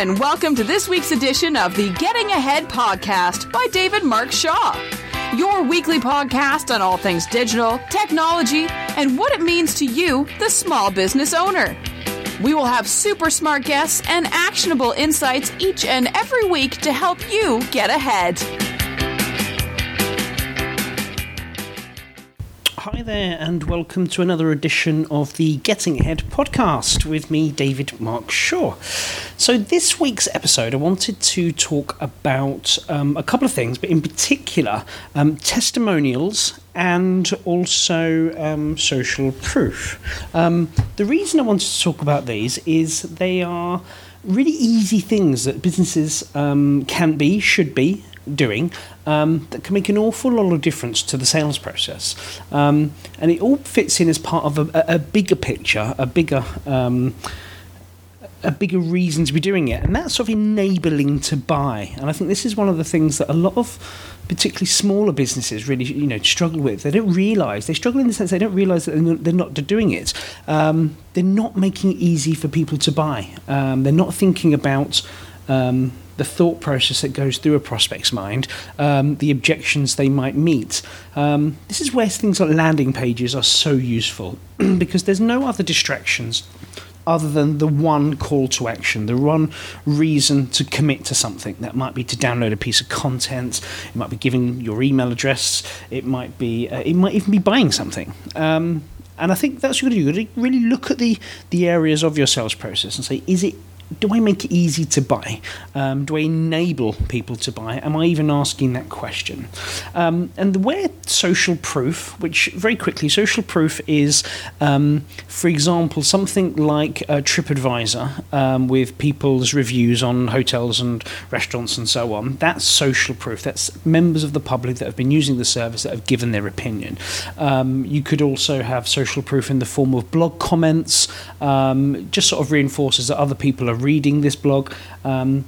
and welcome to this week's edition of the Getting Ahead podcast by David Mark Shaw. Your weekly podcast on all things digital, technology, and what it means to you, the small business owner. We will have super smart guests and actionable insights each and every week to help you get ahead. Hi there, and welcome to another edition of the Getting Ahead podcast with me, David Mark Shaw. So, this week's episode, I wanted to talk about um, a couple of things, but in particular, um, testimonials and also um, social proof. Um, the reason I wanted to talk about these is they are really easy things that businesses um, can be, should be, doing um, that can make an awful lot of difference to the sales process. Um, and it all fits in as part of a, a bigger picture, a bigger. Um, a bigger reason to be doing it, and that's sort of enabling to buy. And I think this is one of the things that a lot of particularly smaller businesses really you know struggle with. They don't realise they struggle in the sense they don't realise that they're not doing it. Um, they're not making it easy for people to buy. Um, they're not thinking about um, the thought process that goes through a prospect's mind, um, the objections they might meet. Um, this is where things like landing pages are so useful because there's no other distractions other than the one call to action, the one reason to commit to something. That might be to download a piece of content, it might be giving your email address, it might be, uh, it might even be buying something. Um, and I think that's what you do. You really look at the, the areas of your sales process and say, is it do I make it easy to buy? Um, do I enable people to buy? Am I even asking that question? Um, and where social proof, which very quickly, social proof is, um, for example, something like TripAdvisor um, with people's reviews on hotels and restaurants and so on. That's social proof. That's members of the public that have been using the service that have given their opinion. Um, you could also have social proof in the form of blog comments, um, just sort of reinforces that other people are reading this blog. Um,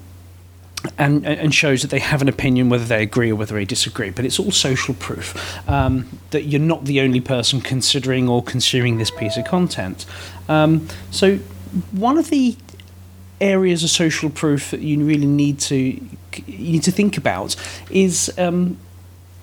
and, and shows that they have an opinion whether they agree or whether they disagree. But it's all social proof um, that you're not the only person considering or consuming this piece of content. Um, so, one of the areas of social proof that you really need to you need to think about is um,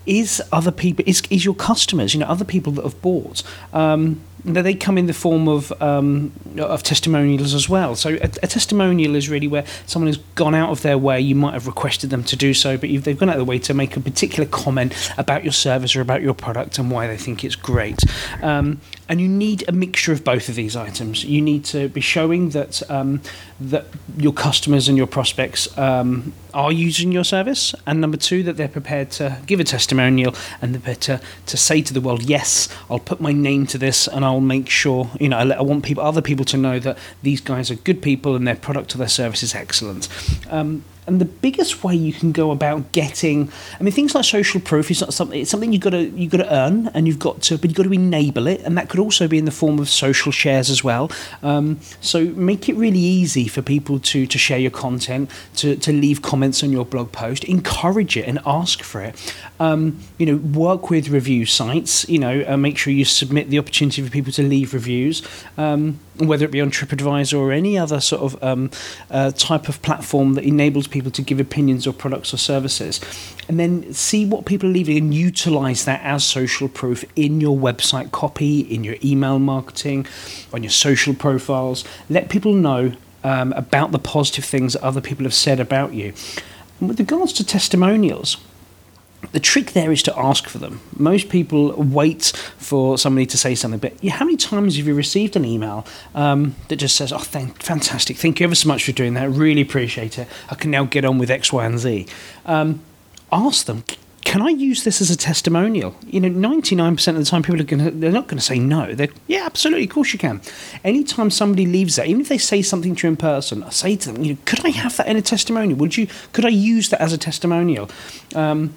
is other people is, is your customers you know other people that have bought um, they come in the form of um, of testimonials as well. So a, a, testimonial is really where someone has gone out of their way. You might have requested them to do so, but they've gone out of their way to make a particular comment about your service or about your product and why they think it's great. Um, and you need a mixture of both of these items. You need to be showing that um, that your customers and your prospects um, are using your service, and number two, that they're prepared to give a testimonial and they're prepared to, to say to the world, "Yes, I'll put my name to this, and make sure you know I want people, other people, to know that these guys are good people and their product or their service is excellent." Um, and the biggest way you can go about getting, I mean, things like social proof is not something. It's something you've got to you got to earn, and you've got to, but you've got to enable it, and that could also be in the form of social shares as well. Um, so make it really easy for people to to share your content, to to leave comments on your blog post, encourage it, and ask for it. Um, you know, work with review sites. You know, make sure you submit the opportunity for people to leave reviews. Um, whether it be on TripAdvisor or any other sort of um, uh, type of platform that enables people to give opinions or products or services, and then see what people are leaving and utilize that as social proof in your website copy, in your email marketing, on your social profiles. Let people know um, about the positive things that other people have said about you. And with regards to testimonials, the trick there is to ask for them. Most people wait for somebody to say something, but how many times have you received an email um, that just says, "Oh, thank, fantastic! Thank you ever so much for doing that. Really appreciate it. I can now get on with X, Y, and Z." Um, ask them. Can I use this as a testimonial? You know, ninety-nine percent of the time, people are going to—they're not going to say no. They're, yeah, absolutely, of course you can. Anytime somebody leaves that, even if they say something to you in person, I say to them, you know, could I have that in a testimonial? Would you? Could I use that as a testimonial? Um,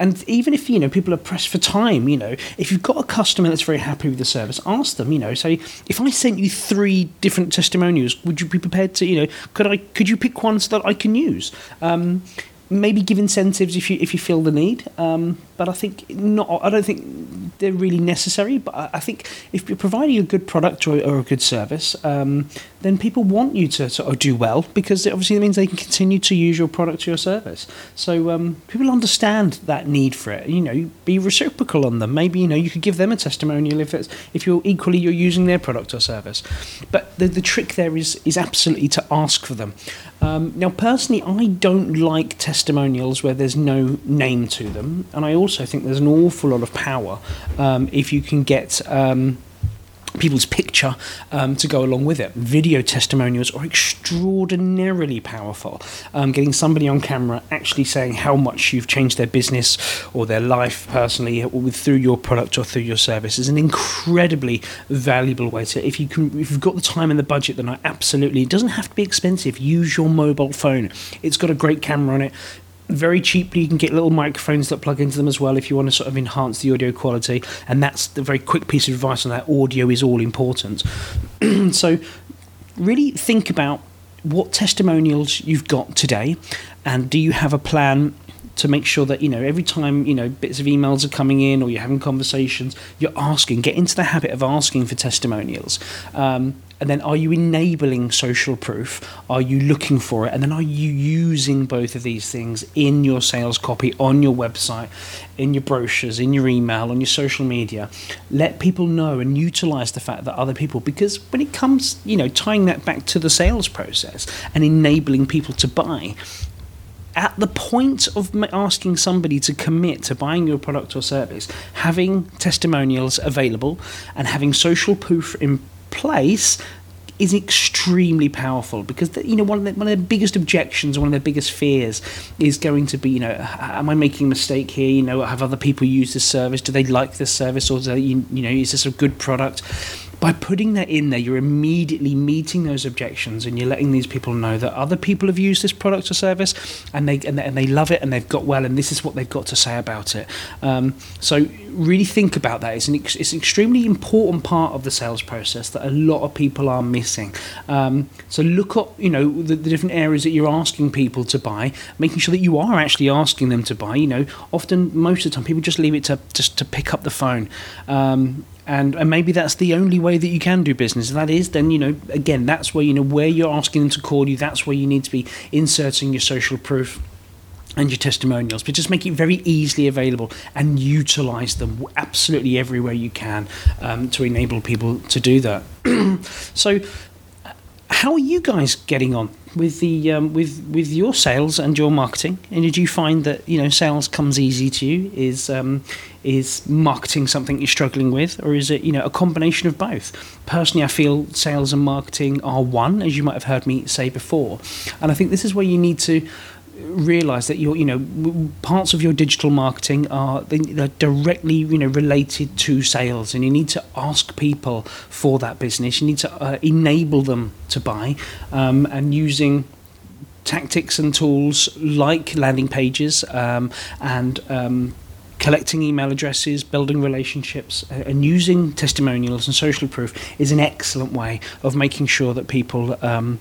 and even if you know people are pressed for time, you know, if you've got a customer that's very happy with the service, ask them. You know, say if I sent you three different testimonials, would you be prepared to? You know, could I? Could you pick ones that I can use? Um, maybe give incentives if you if you feel the need. Um, but I think not. I don't think they're really necessary. But I, think if you're providing a good product or, or a good service, um, then people want you to sort of do well because it obviously means they can continue to use your product or your service. So um, people understand that need for it. You know, be reciprocal on them. Maybe you know you could give them a testimonial if it's if you're equally you're using their product or service. But the the trick there is is absolutely to ask for them. Um, now, personally, I don't like testimonials where there's no name to them, and I also think there's an awful lot of power um, if you can get. Um, people's picture um, to go along with it. Video testimonials are extraordinarily powerful. Um, getting somebody on camera actually saying how much you've changed their business or their life personally with, through your product or through your service is an incredibly valuable way to. If you can, if you've got the time and the budget, then I absolutely. It doesn't have to be expensive. Use your mobile phone. It's got a great camera on it very cheaply you can get little microphones that plug into them as well if you want to sort of enhance the audio quality. And that's the very quick piece of advice on that. Audio is all important. So really think about what testimonials you've got today. And do you have a plan to make sure that you know every time you know bits of emails are coming in or you're having conversations you're asking get into the habit of asking for testimonials. Um, and then are you enabling social proof? Are you looking for it? And then are you using both of these things in your sales copy on your website in your brochures in your email on your social media? Let people know and utilize the fact that other people because when it comes you know tying that back to the sales process and enabling people to buy at the point of asking somebody to commit to buying your product or service, having testimonials available and having social proof in place is extremely powerful because you know one of the, one of the biggest objections, one of the biggest fears, is going to be you know am I making a mistake here? You know have other people use this service? Do they like this service or they, you, you know is this a good product? By putting that in there, you're immediately meeting those objections and you're letting these people know that other people have used this product or service and they and they, and they love it and they've got well and this is what they've got to say about it. Um, so really think about that. It's an ex- it's an extremely important part of the sales process that a lot of people are missing. Um, so look at you know the, the different areas that you're asking people to buy, making sure that you are actually asking them to buy. You know, often most of the time people just leave it to just to pick up the phone. Um, and, and maybe that's the only way that you can do business. And that is, then you know, again, that's where you know where you're asking them to call you. That's where you need to be inserting your social proof and your testimonials, but just make it very easily available and utilize them absolutely everywhere you can um, to enable people to do that. so, how are you guys getting on with the um, with with your sales and your marketing? And did you find that you know sales comes easy to you? Is um, is marketing something you're struggling with, or is it you know a combination of both? Personally, I feel sales and marketing are one, as you might have heard me say before, and I think this is where you need to realize that your you know parts of your digital marketing are they're directly you know related to sales and you need to ask people for that business. You need to uh, enable them to buy um, and using tactics and tools like landing pages um, and um, collecting email addresses, building relationships, and using testimonials and social proof is an excellent way of making sure that people um,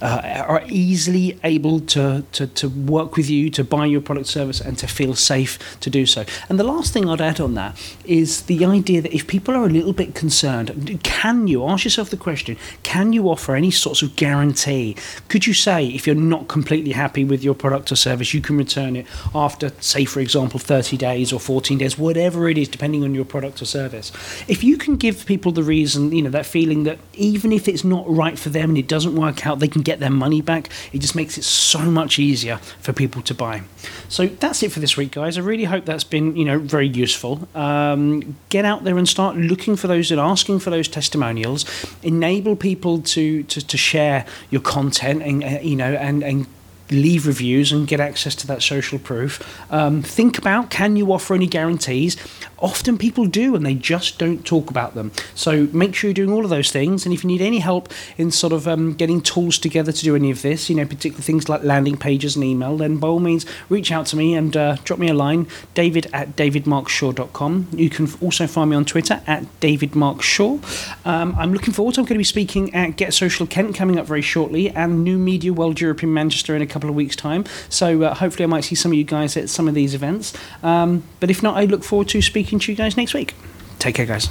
uh, are easily able to, to, to work with you, to buy your product service, and to feel safe to do so. And the last thing I'd add on that is the idea that if people are a little bit concerned, can you ask yourself the question can you offer any sorts of guarantee? Could you say if you're not completely happy with your product or service, you can return it after, say, for example, 30 days or 14 days, whatever it is, depending on your product or service? If you can give people the reason, you know, that feeling that even if it's not right for them and it doesn't work out, they can get their money back. It just makes it so much easier for people to buy. So that's it for this week, guys. I really hope that's been you know very useful. Um, get out there and start looking for those and asking for those testimonials. Enable people to to, to share your content and uh, you know and and leave reviews and get access to that social proof. Um, think about can you offer any guarantees? Often people do and they just don't talk about them. So make sure you're doing all of those things. And if you need any help in sort of um, getting tools together to do any of this, you know, particular things like landing pages and email, then by all means reach out to me and uh, drop me a line, david at davidmarkshaw.com. You can also find me on Twitter at davidmarkshaw. Um, I'm looking forward to, I'm going to be speaking at Get Social Kent coming up very shortly and New Media World Europe in Manchester in a couple couple of weeks' time. So uh, hopefully, I might see some of you guys at some of these events. Um, but if not, I look forward to speaking to you guys next week. Take care, guys.